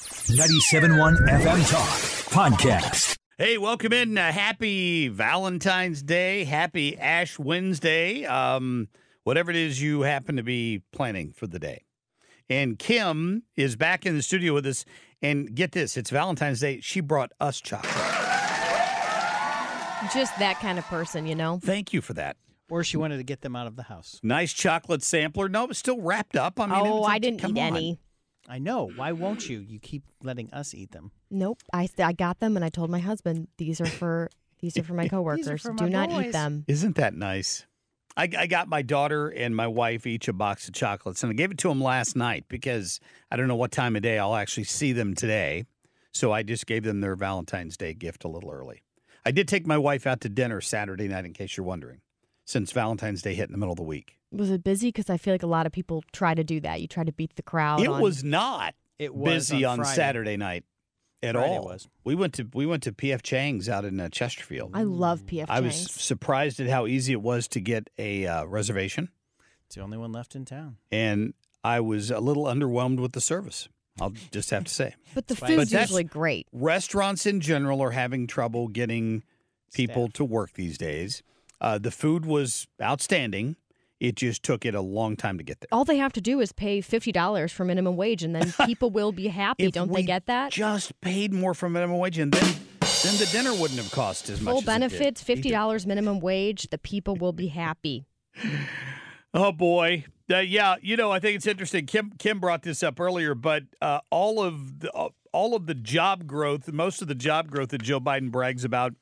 97.1 FM Talk Podcast. Hey, welcome in. Uh, happy Valentine's Day. Happy Ash Wednesday. Um, whatever it is you happen to be planning for the day. And Kim is back in the studio with us. And get this, it's Valentine's Day. She brought us chocolate. Just that kind of person, you know? Thank you for that. Or she wanted to get them out of the house. Nice chocolate sampler. No, it's still wrapped up. I mean, oh, it's- I didn't come eat on. any. I know. Why won't you? You keep letting us eat them. Nope. I I got them and I told my husband these are for these are for my coworkers. for Do my not eat them. Isn't that nice? I, I got my daughter and my wife each a box of chocolates, and I gave it to them last night because I don't know what time of day I'll actually see them today. So I just gave them their Valentine's Day gift a little early. I did take my wife out to dinner Saturday night, in case you're wondering, since Valentine's Day hit in the middle of the week. Was it busy? Because I feel like a lot of people try to do that. You try to beat the crowd. It on- was not It was busy on, Friday. Saturday night at Friday all. was. We went to we went to PF Chang's out in uh, Chesterfield. I love PF Chang's. I was surprised at how easy it was to get a uh, reservation. It's the only one left in town. and I was a little underwhelmed with the service. I'll just have to say. But the But food's that's- usually great. Restaurants in general are having trouble getting people Staff. to work these days. Uh, the food was outstanding. It just took it a long time to get there. All they have to do is pay fifty dollars for minimum wage, and then people will be happy. Don't they get that? Just paid more for minimum wage, and then then the dinner wouldn't have cost as much. Full as it did. benefits, fifty dollars minimum wage. The people will be happy. Oh boy, uh, yeah. You know, I think it's interesting. Kim Kim brought this up earlier, but uh, all of the uh, all of the job growth, most of the job growth that Joe Biden brags about,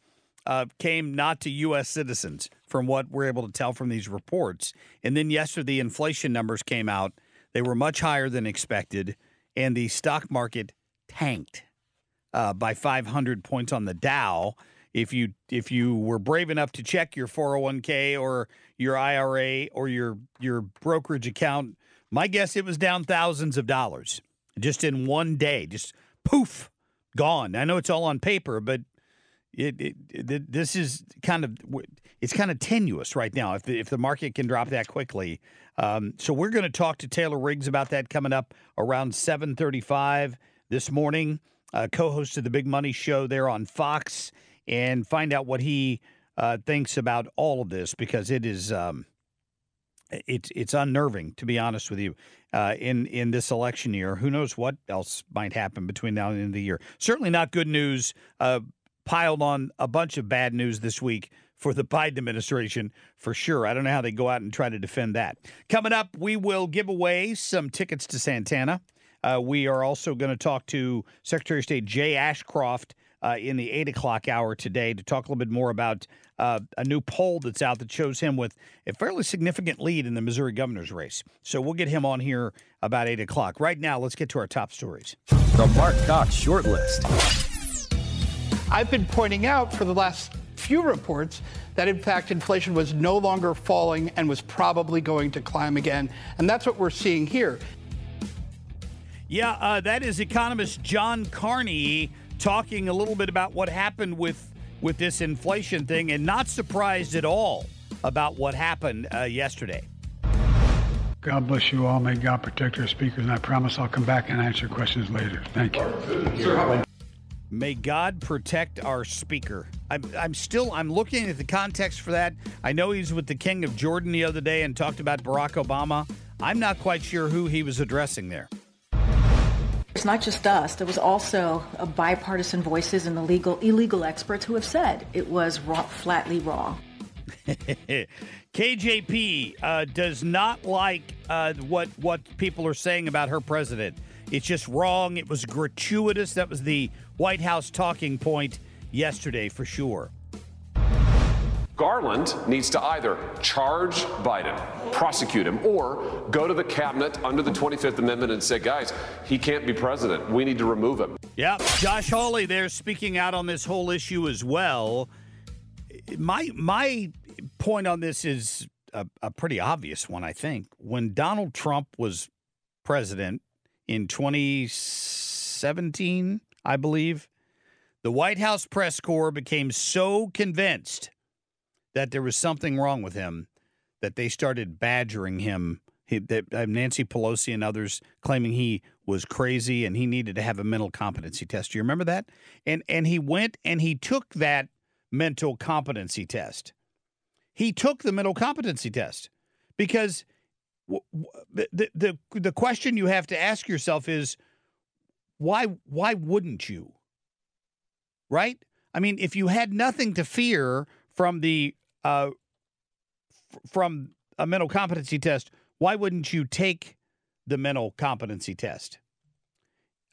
uh, came not to U.S. citizens, from what we're able to tell from these reports. And then yesterday, the inflation numbers came out; they were much higher than expected, and the stock market tanked uh, by 500 points on the Dow. If you if you were brave enough to check your 401k or your IRA or your your brokerage account, my guess it was down thousands of dollars just in one day, just poof, gone. I know it's all on paper, but it, it, it this is kind of it's kind of tenuous right now. If the, if the market can drop that quickly, um, so we're going to talk to Taylor Riggs about that coming up around 7:35 this morning. Uh, co-host of the Big Money Show there on Fox, and find out what he uh, thinks about all of this because it is um, it's it's unnerving to be honest with you. Uh, in in this election year, who knows what else might happen between now and the end of the year? Certainly not good news. Uh, piled on a bunch of bad news this week for the Biden administration for sure. I don't know how they go out and try to defend that. Coming up, we will give away some tickets to Santana. Uh, we are also going to talk to Secretary of State Jay Ashcroft uh, in the eight o'clock hour today to talk a little bit more about uh, a new poll that's out that shows him with a fairly significant lead in the Missouri governor's race. So we'll get him on here about eight o'clock. Right now, let's get to our top stories. The Marc Cox Shortlist. I've been pointing out for the last few reports that in fact inflation was no longer falling and was probably going to climb again. And that's what we're seeing here. Yeah, uh, that is economist John Carney talking a little bit about what happened with with this inflation thing, and not surprised at all about what happened uh, yesterday. God bless you all. May God protect our speakers, and I promise I'll come back and answer questions later. Thank you. May God protect our speaker. I'm, I'm still I'm looking at the context for that. I know he's with the King of Jordan the other day and talked about Barack Obama. I'm not quite sure who he was addressing there. It's not just us. There was also a bipartisan voices and the legal illegal experts who have said it was raw, flatly wrong. KJP uh, does not like uh, what what people are saying about her president. It's just wrong. It was gratuitous. That was the White House talking point yesterday for sure. Garland needs to either charge Biden, prosecute him, or go to the cabinet under the 25th Amendment and say, guys, he can't be president. We need to remove him. Yeah, Josh Hawley there speaking out on this whole issue as well. My my point on this is a, a pretty obvious one, I think. When Donald Trump was president in 2017, I believe, the White House press corps became so convinced that there was something wrong with him that they started badgering him. He, that, uh, Nancy Pelosi and others claiming he was crazy and he needed to have a mental competency test. Do you remember that? And and he went and he took that mental competency test. He took the mental competency test because the, the the question you have to ask yourself is why why wouldn't you? Right? I mean, if you had nothing to fear from the uh, f- from a mental competency test, why wouldn't you take the mental competency test?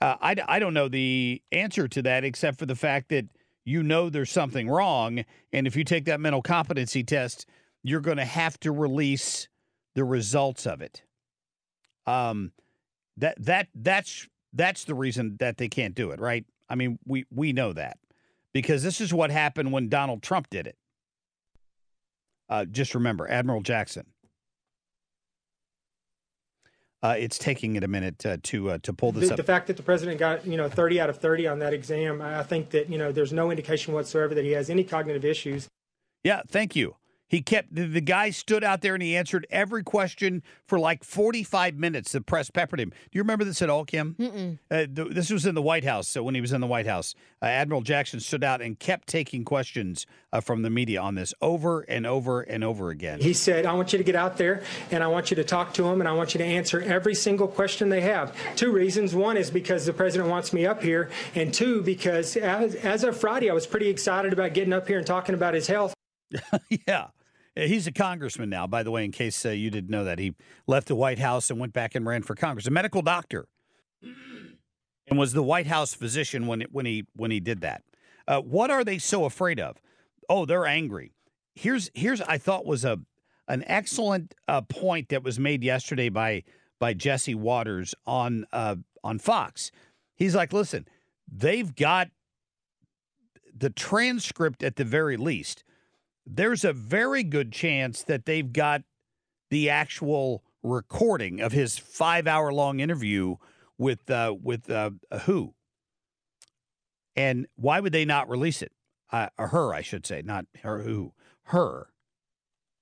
Uh, I, I don't know the answer to that except for the fact that you know there's something wrong. And if you take that mental competency test, you're going to have to release the results of it. Um, that that that's that's the reason that they can't do it, right? I mean, we we know that because this is what happened when Donald Trump did it. Uh, just remember, Admiral Jackson. Uh, it's taking it a minute uh, to uh, to pull this the, up. the fact that the president got you know 30 out of 30 on that exam, I think that you know there's no indication whatsoever that he has any cognitive issues. Yeah, thank you. He kept the, the guy stood out there and he answered every question for like 45 minutes. The press peppered him. Do you remember this at all, Kim? Uh, th- this was in the White House. So when he was in the White House, uh, Admiral Jackson stood out and kept taking questions uh, from the media on this over and over and over again. He said, I want you to get out there and I want you to talk to them and I want you to answer every single question they have. Two reasons. One is because the president wants me up here, and two, because as, as of Friday, I was pretty excited about getting up here and talking about his health. yeah. He's a congressman now, by the way, in case uh, you didn't know that. He left the White House and went back and ran for Congress. A medical doctor and was the White House physician when, it, when, he, when he did that. Uh, what are they so afraid of? Oh, they're angry. Here's, here's I thought was a, an excellent uh, point that was made yesterday by, by Jesse Watters on, uh, on Fox. He's like, listen, they've got the transcript at the very least there's a very good chance that they've got the actual recording of his five hour long interview with uh, with uh, who. And why would they not release it? Uh, her, I should say, not her. Who? Her.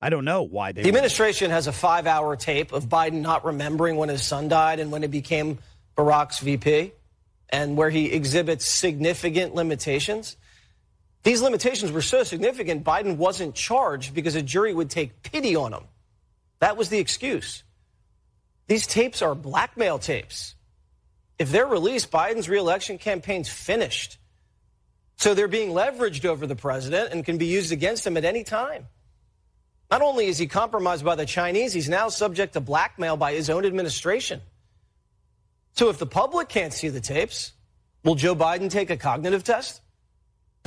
I don't know why they. The administration has a five hour tape of Biden not remembering when his son died and when he became Barack's VP, and where he exhibits significant limitations. These limitations were so significant, Biden wasn't charged because a jury would take pity on him. That was the excuse. These tapes are blackmail tapes. If they're released, Biden's reelection campaign's finished. So they're being leveraged over the president and can be used against him at any time. Not only is he compromised by the Chinese, he's now subject to blackmail by his own administration. So if the public can't see the tapes, will Joe Biden take a cognitive test?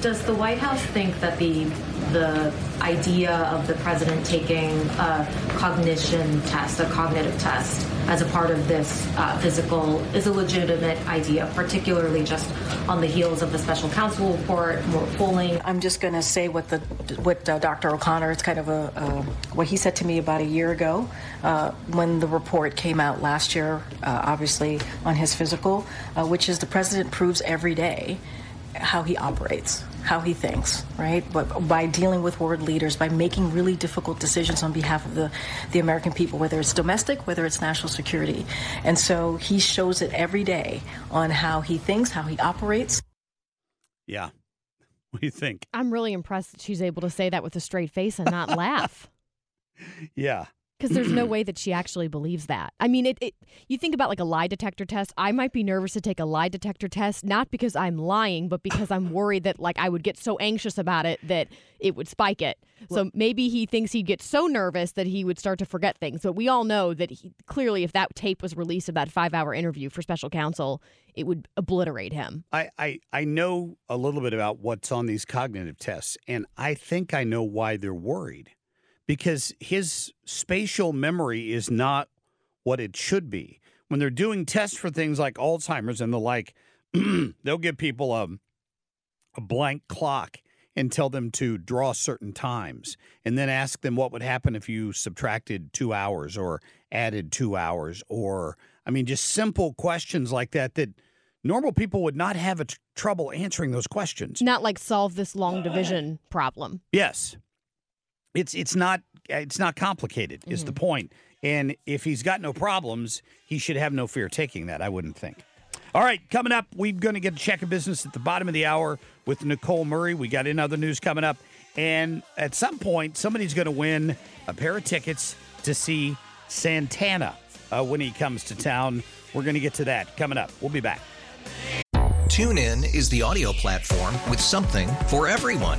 Does the White House think that the the idea of the president taking a cognition test, a cognitive test, as a part of this uh, physical is a legitimate idea, particularly just on the heels of the special counsel report, more polling? I'm just going to say what the what uh, Dr. O'Connor. It's kind of a uh, what he said to me about a year ago uh, when the report came out last year, uh, obviously on his physical, uh, which is the president proves every day how he operates, how he thinks, right? But by dealing with world leaders, by making really difficult decisions on behalf of the, the American people, whether it's domestic, whether it's national security. And so he shows it every day on how he thinks, how he operates. Yeah. What do you think? I'm really impressed that she's able to say that with a straight face and not laugh. Yeah. Because there's no way that she actually believes that. I mean, it, it. You think about like a lie detector test. I might be nervous to take a lie detector test, not because I'm lying, but because I'm worried that like I would get so anxious about it that it would spike it. So maybe he thinks he'd get so nervous that he would start to forget things. But we all know that he, clearly, if that tape was released of that five-hour interview for special counsel, it would obliterate him. I, I, I know a little bit about what's on these cognitive tests, and I think I know why they're worried. Because his spatial memory is not what it should be. When they're doing tests for things like Alzheimer's and the like, they'll give people a, a blank clock and tell them to draw certain times and then ask them what would happen if you subtracted two hours or added two hours or i mean just simple questions like that that normal people would not have a tr- trouble answering those questions Not like solve this long division problem. yes it's it's not it's not complicated is the point and if he's got no problems he should have no fear taking that i wouldn't think all right, coming up, we're going to get a check of business at the bottom of the hour with Nicole Murray. We got in other news coming up. And at some point, somebody's going to win a pair of tickets to see Santana uh, when he comes to town. We're going to get to that coming up. We'll be back. TuneIn is the audio platform with something for everyone.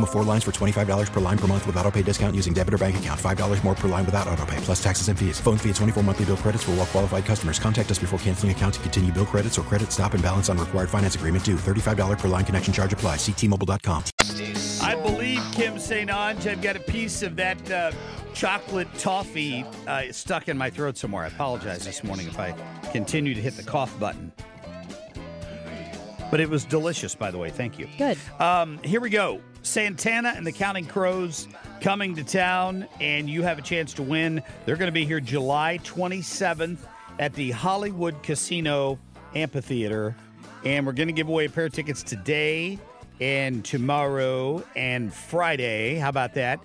Minimum of four lines for $25 per line per month with auto pay discount using debit or bank account. $5 more per line without auto pay, plus taxes and fees. Phone fee at 24 monthly bill credits for all well qualified customers. Contact us before canceling account to continue bill credits or credit stop and balance on required finance agreement due. $35 per line connection charge apply. Ctmobile.com. I believe Kim St. Ange. I've got a piece of that uh, chocolate toffee uh, stuck in my throat somewhere. I apologize this morning if I continue to hit the cough button. But it was delicious, by the way. Thank you. Good. Um, here we go. Santana and the Counting Crows coming to town, and you have a chance to win. They're going to be here July 27th at the Hollywood Casino Amphitheater. And we're going to give away a pair of tickets today and tomorrow and Friday. How about that?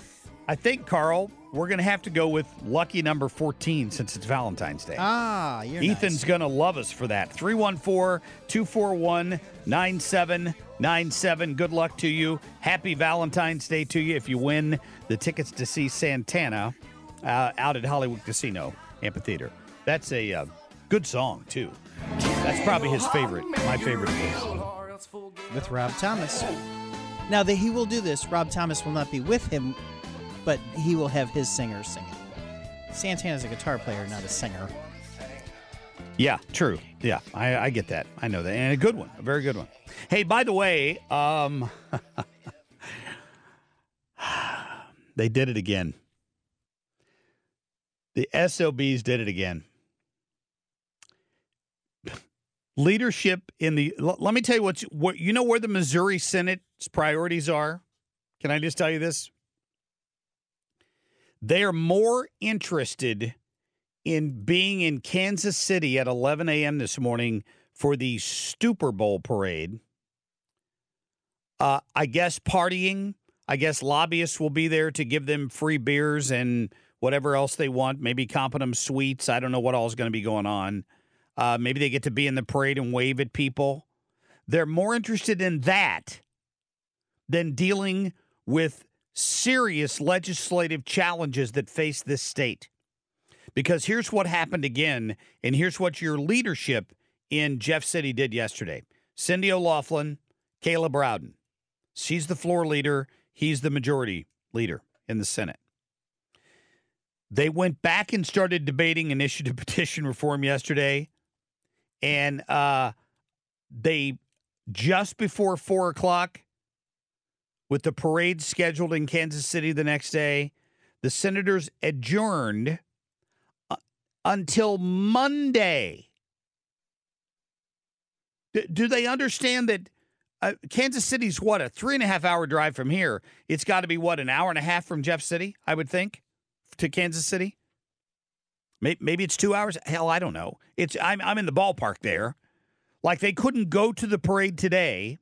I think, Carl, we're going to have to go with lucky number 14 since it's Valentine's Day. Ah, you're Ethan's going to love us for that. 314 241 9797. Good luck to you. Happy Valentine's Day to you if you win the tickets to see Santana uh, out at Hollywood Casino Amphitheater. That's a uh, good song, too. That's probably his favorite, my favorite his. with Rob Thomas. Now that he will do this, Rob Thomas will not be with him, but he will have his singers singing. Santana's a guitar player, not a singer. Yeah, true. Yeah, I, I get that. I know that. And a good one, a very good one. Hey, by the way, um, they did it again. The SOBs did it again. Leadership in the. l- Let me tell you what's what. You know where the Missouri Senate's priorities are. Can I just tell you this? They are more interested in being in Kansas City at 11 a.m. this morning for the Super Bowl parade. Uh, I guess partying. I guess lobbyists will be there to give them free beers and whatever else they want. Maybe comping them sweets. I don't know what all is going to be going on. Uh, maybe they get to be in the parade and wave at people. They're more interested in that than dealing with serious legislative challenges that face this state. Because here's what happened again, and here's what your leadership in Jeff City did yesterday Cindy O'Laughlin, Caleb Rowden. She's the floor leader, he's the majority leader in the Senate. They went back and started debating initiative petition reform yesterday. And uh, they just before four o'clock, with the parade scheduled in Kansas City the next day, the senators adjourned uh, until Monday. D- do they understand that uh, Kansas City's what a three and a half hour drive from here? It's got to be what an hour and a half from Jeff City, I would think, to Kansas City. Maybe, maybe it's two hours. Hell, I don't know. It's I'm I'm in the ballpark there. Like they couldn't go to the parade today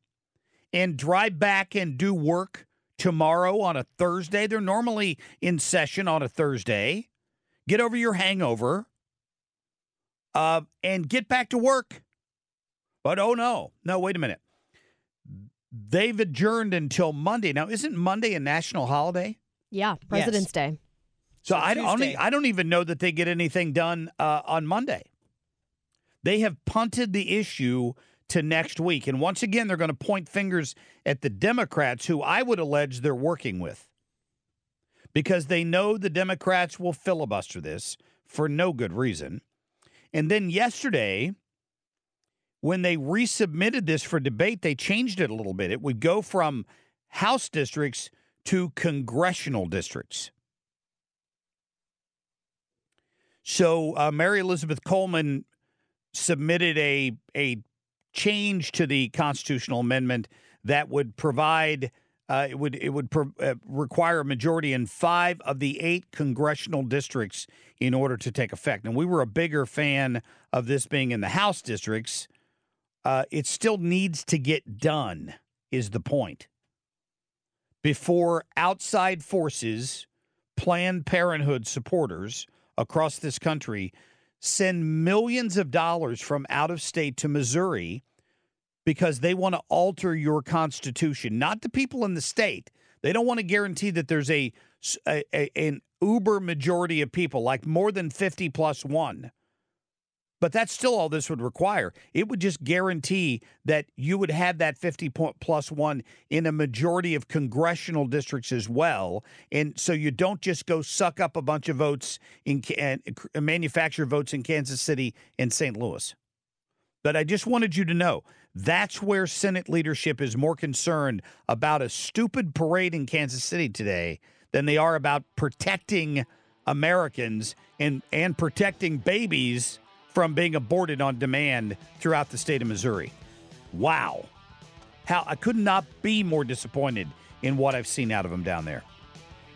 and drive back and do work tomorrow on a Thursday. They're normally in session on a Thursday. Get over your hangover uh, and get back to work. But oh no, no, wait a minute. They've adjourned until Monday. Now, isn't Monday a national holiday? Yeah, President's Day. So So I don't, I don't even know that they get anything done uh, on Monday. They have punted the issue to next week. And once again, they're going to point fingers at the Democrats, who I would allege they're working with, because they know the Democrats will filibuster this for no good reason. And then yesterday, when they resubmitted this for debate, they changed it a little bit. It would go from House districts to congressional districts. So uh, Mary Elizabeth Coleman submitted a a change to the constitutional amendment that would provide uh, it would it would uh, require a majority in five of the eight congressional districts in order to take effect. And we were a bigger fan of this being in the House districts. Uh, it still needs to get done. Is the point before outside forces, Planned Parenthood supporters across this country send millions of dollars from out of state to Missouri because they want to alter your constitution, not the people in the state. They don't want to guarantee that there's a, a, a- an uber majority of people, like more than 50 plus one. But that's still all this would require. It would just guarantee that you would have that 50 point plus one in a majority of congressional districts as well. And so you don't just go suck up a bunch of votes in and uh, manufacture votes in Kansas City and St. Louis. But I just wanted you to know that's where Senate leadership is more concerned about a stupid parade in Kansas City today than they are about protecting Americans and, and protecting babies from being aborted on demand throughout the state of Missouri. Wow. How I could not be more disappointed in what I've seen out of them down there.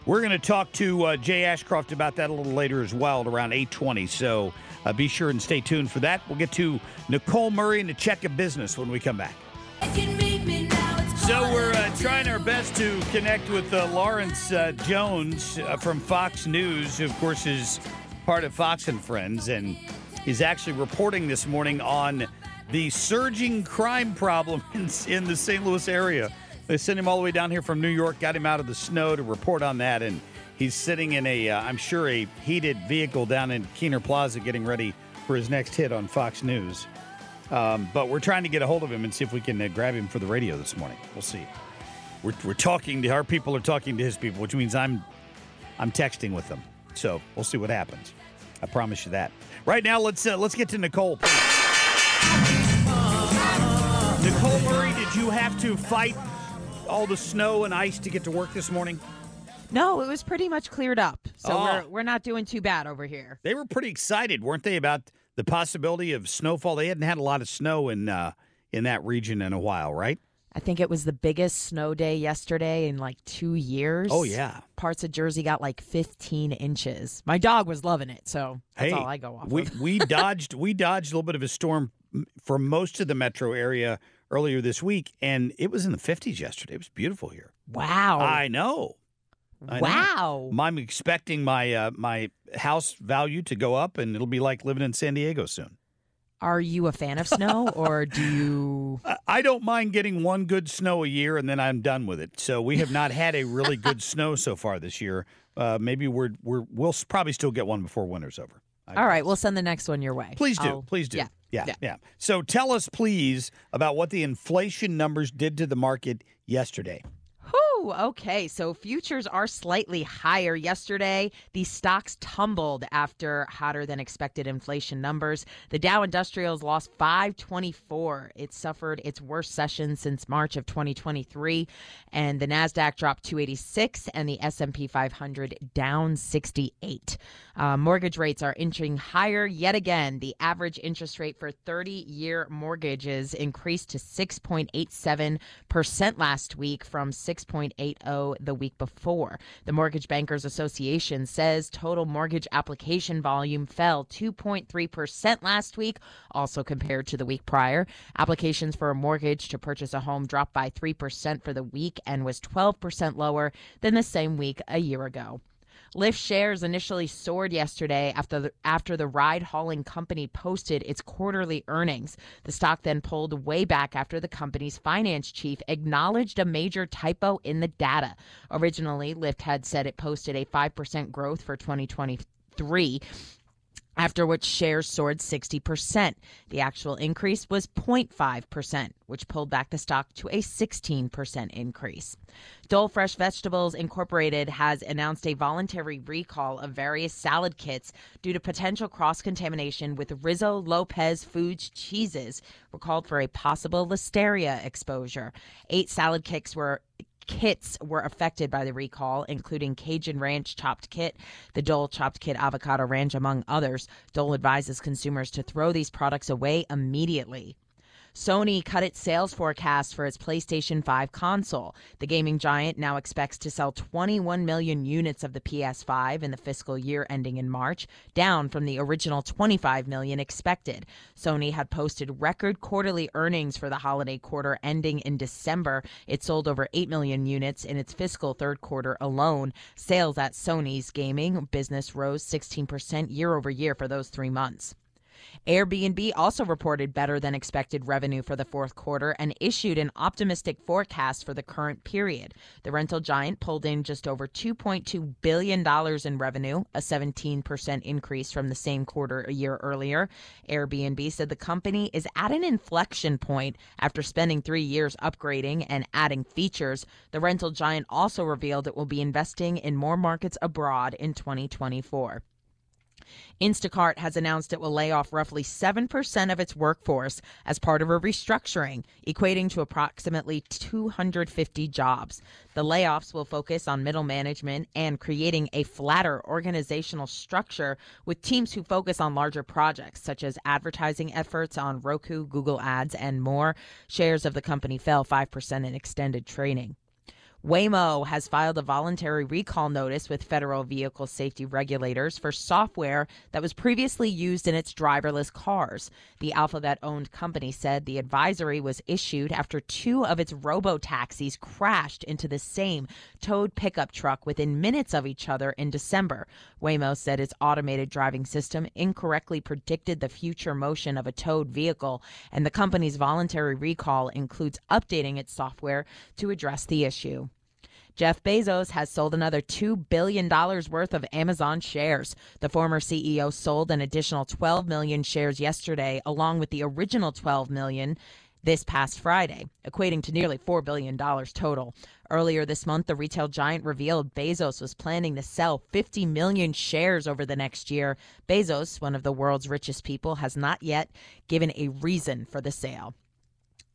We're going to talk to uh, Jay Ashcroft about that a little later as well, at around 8:20. So uh, be sure and stay tuned for that. We'll get to Nicole Murray and the check of business when we come back. So we're uh, trying our best to connect with uh, Lawrence uh, Jones uh, from Fox News, who of course is part of Fox and Friends, and is actually reporting this morning on the surging crime problem in, in the St. Louis area. They sent him all the way down here from New York, got him out of the snow to report on that, and he's sitting in a, uh, I'm sure, a heated vehicle down in Kiener Plaza, getting ready for his next hit on Fox News. Um, but we're trying to get a hold of him and see if we can uh, grab him for the radio this morning. We'll see. We're, we're talking to our people are talking to his people, which means I'm I'm texting with them. So we'll see what happens. I promise you that. Right now, let's uh, let's get to Nicole. Nicole Murray, did you have to fight all the snow and ice to get to work this morning? No, it was pretty much cleared up. So Oh. we're we're not doing too bad over here. They were pretty excited, weren't they, about the possibility of snowfall? They hadn't had a lot of snow in uh, in that region in a while, right? I think it was the biggest snow day yesterday in like two years. Oh, yeah. Parts of Jersey got like 15 inches. My dog was loving it, so that's hey, all I go off we of. we dodged we dodged a little bit of a storm for most of the metro area earlier this week, and it was in the 50s yesterday. It was beautiful here. Wow. I know. I know. Wow. I'm expecting my uh, my house value to go up, and it'll be like living in San Diego soon. Are you a fan of snow or do you I- I don't mind getting one good snow a year, and then I'm done with it. So we have not had a really good snow so far this year. Uh, maybe we're we're we'll probably still get one before winter's over. All right, we'll send the next one your way. Please do. I'll- Please do. Yeah. Yeah, yeah. So tell us, please, about what the inflation numbers did to the market yesterday. Woo! Okay, so futures are slightly higher yesterday. The stocks tumbled after hotter than expected inflation numbers. The Dow Industrials lost 524. It suffered its worst session since March of 2023, and the Nasdaq dropped 286 and the S&P 500 down 68. Uh, mortgage rates are inching higher yet again. The average interest rate for 30-year mortgages increased to 6.87% last week from 6.80 the week before. The Mortgage Bankers Association says total mortgage application volume fell 2.3% last week, also compared to the week prior. Applications for a mortgage to purchase a home dropped by 3% for the week and was 12% lower than the same week a year ago. Lyft shares initially soared yesterday after the, after the ride hailing company posted its quarterly earnings. The stock then pulled way back after the company's finance chief acknowledged a major typo in the data. Originally, Lyft had said it posted a 5% growth for 2023 after which shares soared 60%. The actual increase was 0.5%, which pulled back the stock to a 16% increase. Dole Fresh Vegetables Incorporated has announced a voluntary recall of various salad kits due to potential cross contamination with Rizo Lopez Foods cheeses, recalled for a possible listeria exposure. Eight salad kits were kits were affected by the recall, including Cajun Ranch Chopped Kit, the Dole Chopped Kit Avocado Ranch, among others. Dole advises consumers to throw these products away immediately. Sony cut its sales forecast for its PlayStation 5 console. The gaming giant now expects to sell 21 million units of the PS5 in the fiscal year ending in March, down from the original 25 million expected. Sony had posted record quarterly earnings for the holiday quarter ending in December. It sold over 8 million units in its fiscal third quarter alone. Sales at Sony's gaming business rose 16% year over year for those three months. Airbnb also reported better than expected revenue for the fourth quarter and issued an optimistic forecast for the current period. The rental giant pulled in just over $2.2 billion in revenue, a 17% increase from the same quarter a year earlier. Airbnb said the company is at an inflection point after spending three years upgrading and adding features. The rental giant also revealed it will be investing in more markets abroad in 2024. Instacart has announced it will lay off roughly 7% of its workforce as part of a restructuring, equating to approximately 250 jobs. The layoffs will focus on middle management and creating a flatter organizational structure with teams who focus on larger projects, such as advertising efforts on Roku, Google Ads, and more. Shares of the company fell 5% in extended trading. Waymo has filed a voluntary recall notice with federal vehicle safety regulators for software that was previously used in its driverless cars. The Alphabet owned company said the advisory was issued after two of its robo taxis crashed into the same towed pickup truck within minutes of each other in December. Waymo said its automated driving system incorrectly predicted the future motion of a towed vehicle, and the company's voluntary recall includes updating its software to address the issue. Jeff Bezos has sold another $2 billion worth of Amazon shares. The former CEO sold an additional 12 million shares yesterday, along with the original 12 million this past Friday, equating to nearly $4 billion total. Earlier this month, the retail giant revealed Bezos was planning to sell 50 million shares over the next year. Bezos, one of the world's richest people, has not yet given a reason for the sale.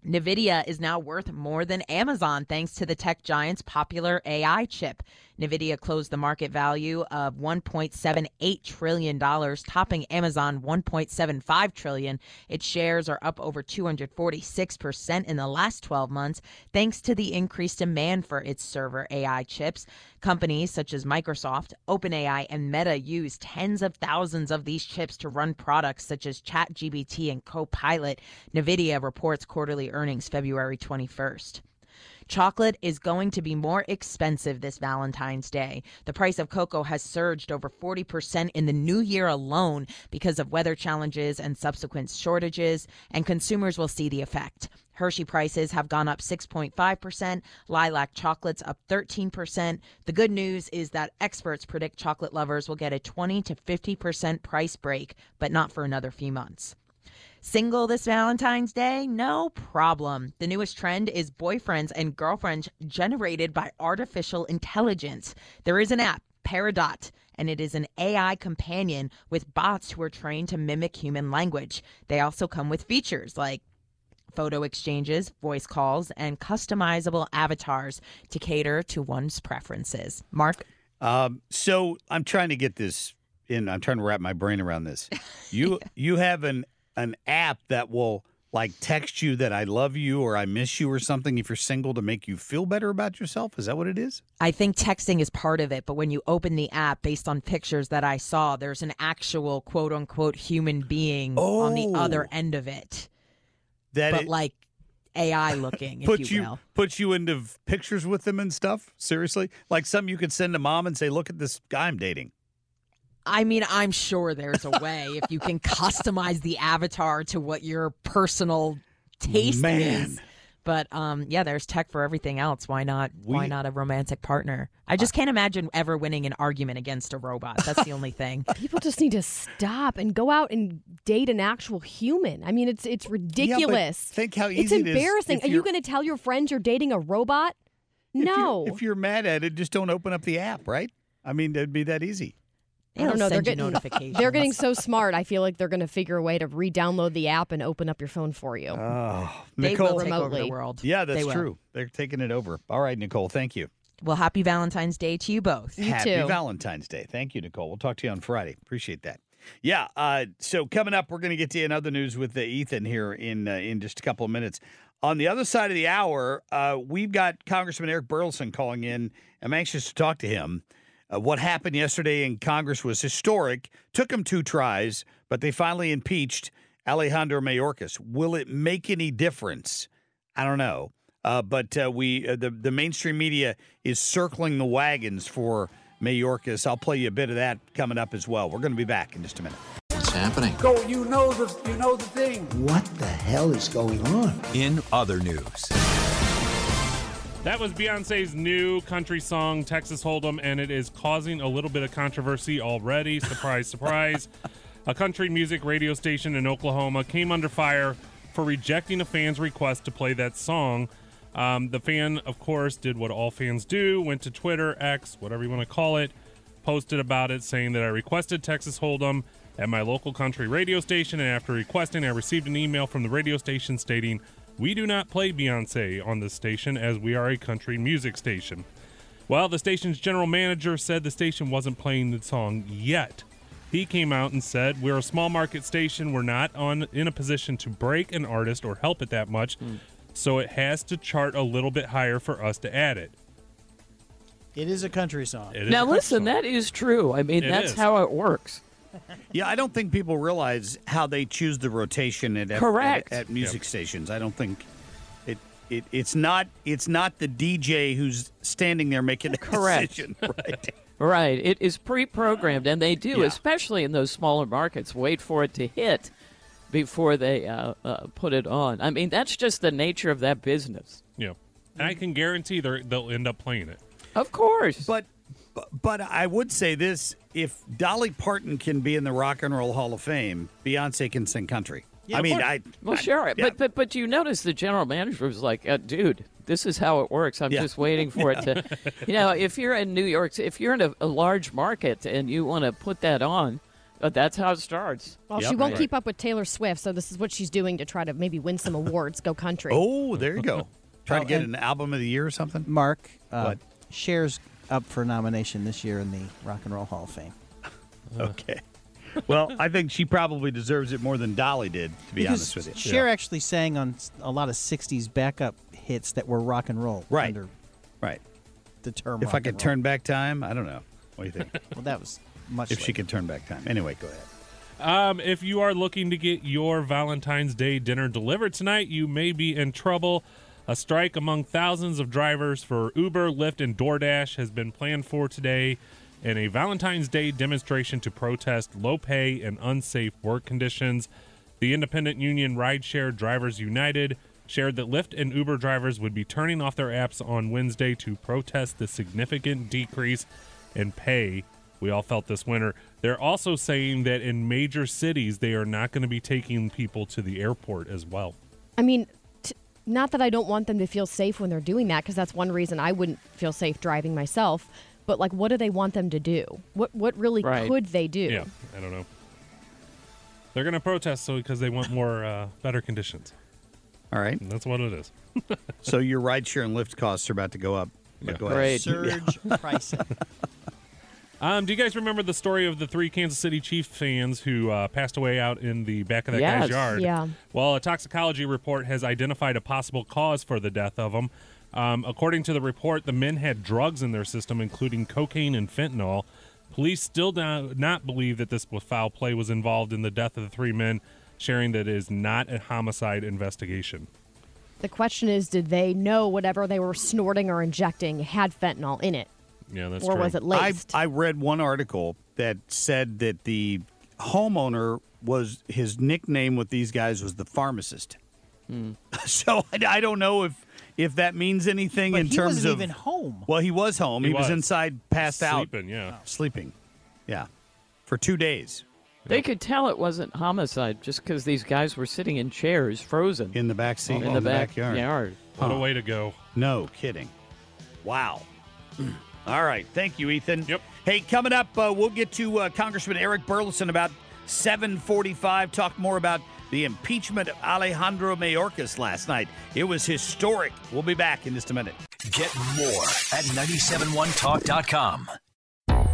NVIDIA is now worth more than Amazon thanks to the tech giant's popular AI chip. NVIDIA closed the market value of $1.78 trillion, topping Amazon 1.75 trillion. Its shares are up over 246% in the last 12 months thanks to the increased demand for its server AI chips. Companies such as Microsoft, OpenAI, and Meta use tens of thousands of these chips to run products such as ChatGPT and Copilot. NVIDIA reports quarterly earnings February 21st. Chocolate is going to be more expensive this Valentine's Day. The price of cocoa has surged over 40% in the new year alone because of weather challenges and subsequent shortages, and consumers will see the effect. Hershey prices have gone up 6.5%, lilac chocolates up 13%. The good news is that experts predict chocolate lovers will get a 20 to 50% price break, but not for another few months. Single this Valentine's Day? No problem. The newest trend is boyfriends and girlfriends generated by artificial intelligence. There is an app, Peridot, and it is an AI companion with bots who are trained to mimic human language. They also come with features like photo exchanges, voice calls, and customizable avatars to cater to one's preferences. Marc? Um, so I'm trying to get this in. I'm trying to wrap my brain around this. You you have an an app that will like text you that I love you or I miss you or something if you're single to make you feel better about yourself. Is that what it is? I think texting is part of it, but when you open the app based on pictures that I saw, there's an actual quote unquote human being on the oh. other Oh. end of it. That but it- like AI looking, if Put you, you put you into pictures with them and stuff. Seriously, like something you could send to mom and say, "Look at this guy I'm dating." I mean, I'm sure there's a way if you can customize the avatar to what your personal taste Man. is. But um, yeah, there's tech for everything else. Why not? why not a romantic partner? I just can't imagine ever winning an argument against a robot. That's the only thing. People just need to stop and go out and date an actual human. I mean, it's it's ridiculous. think how it's easy it is embarrassing. if Are you going to tell your friends you're dating a robot? No. If you're mad at it, just don't open up the app, right? I mean, it'd be that easy. I don't know. They're getting notifications. They're getting so smart. I feel like they're going to figure a way to re-download the app and open up your phone for you. Oh, They Nicole, will take over the world. Yeah, that's will. true. They're taking it over. All right, Nicole. Thank you. Well, happy Valentine's Day to you both. You Happy Valentine's Day. Thank you, Nicole. We'll talk to you on Friday. Appreciate that. Yeah. Uh, so coming up, we're going to get to you in other news with uh, Ethan here in uh, in just a couple of minutes. On the other side of the hour, uh, we've got Congressman Eric Burlison calling in. I'm anxious to talk to him. Uh, what happened yesterday in Congress was historic. Took them two tries, but they finally impeached Alejandro Mayorkas. Will it make any difference? I don't know. Uh, but uh, we uh, the the mainstream media is circling the wagons for Mayorkas. I'll play you a bit of that coming up as well. We're going to be back in just a minute. What's happening? Go, you know the you know the thing. What the hell is going on? In other news. That was Beyonce's new country song, Texas Hold'em, and it is causing a little bit of controversy already. Surprise, surprise. A country music radio station in Oklahoma came under fire for rejecting a fan's request to play that song. Um, the fan, of course, did what all fans do went to Twitter, X, whatever you want to call it, posted about it, saying that I requested Texas Hold'em at my local country radio station, and after requesting, I received an email from the radio station stating, We do not play Beyonce on this station as we are a country music station. Well, the station's general manager said the station wasn't playing the song yet. He came out and said, "We're a small market station. We're not on in a position to break an artist or help it that much, hmm. so it has to chart a little bit higher for us to add it." It is a country song. It is Now, listen, song. that is true. I mean, It that's is. how it works. Yeah, I don't think people realize how they choose the rotation at at- Correct. at, at music stations. I don't think it, it it's not it's not the DJ who's standing there making a Correct. decision. Right. Right. It is pre programmed, and they do, Yeah. especially in those smaller markets, wait for it to hit before they uh, uh, put it on. I mean, that's just the nature of that business. Yeah, and I can guarantee they they'll end up playing it. Of course. But but I would say this: if Dolly Parton can be in the Rock and Roll Hall of Fame, Beyonce can sing country. I mean, I Well, I- sure. yeah. But, but, but you notice the general manager was like, uh, dude, this is how it works. I'm Yeah. just waiting for it to. You know, if you're in New York, if you're in a, a large market and you want to put that on, uh, that's how it starts. Well, she won't keep up with Taylor Swift, so this is what she's doing to try to maybe win some awards. Go country. Oh, there you go. Try to Oh, get an album of the year or something. Marc, uh, What? Cher's up for nomination this year in the Rock and Roll Hall of Fame. Okay. Well, I think she probably deserves it more than Dolly did, to be honest with you. Cher actually sang on a lot of '60s backup hits that were rock and roll. Right. Under right. The term. If rock I could turn back time, I don't know. What do you think? Well, that was much. if she could turn back time. Anyway, go ahead. Um, if you are looking to get your Valentine's Day dinner delivered tonight, you may be in trouble. A strike among thousands of drivers for Uber, Lyft, and DoorDash has been planned for today in a Valentine's Day demonstration to protest low pay and unsafe work conditions. The independent union Rideshare Drivers United shared that Lyft and Uber drivers would be turning off their apps on Wednesday to protest the significant decrease in pay we all felt this winter. They're also saying that in major cities, they are not going to be taking people to the airport as well. I mean, not that I don't want them to feel safe when they're doing that, because that's one reason I wouldn't feel safe driving myself. But like, what do they want them to do? What what really Right. could they do? Yeah, I don't know. They're going to protest so because they want more uh, better conditions. All right. And that's what it is. so your ride share and Lyft costs are about to go up. But go ahead. Surge pricing. Um, do you guys remember the story of the three Kansas City Chiefs fans who uh, passed away out in the back of that Yes. guy's yard? Yeah. Well, a toxicology report has identified a possible cause for the death of them. Um, according to the report, the men had drugs in their system, including cocaine and fentanyl. Police still do not believe that this foul play was involved in the death of the three men, sharing that it is not a homicide investigation. The question is, did they know whatever they were snorting or injecting had fentanyl in it? Yeah, that's Or true. was it laced? I, I read one article that said that the homeowner was his nickname with these guys was the pharmacist. Hmm. So I, I don't know if if that means anything But in he terms wasn't of even home. Well, he was home. He He, was. was. inside, passed out, Sleeping, yeah. Oh. sleeping. Yeah, for two days They could tell it wasn't homicide just because these guys were sitting in chairs, frozen in the back seat in the, backyard. What a way to go. No kidding. Wow. All right. Thank you, Ethan. Yep. Hey, coming up, uh, we'll get to uh, Congressman Eric Burlison about 745. Talk more about the impeachment of Alejandro Mayorkas last night. It was historic. We'll be back in just a minute. Get more at 971talk.com.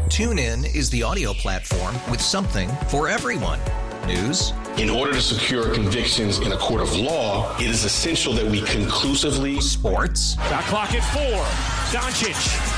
TuneIn is the audio platform with something for everyone. News, In order to secure convictions in a court of law, it is essential that we conclusively sports, Shot clock at four. Doncic.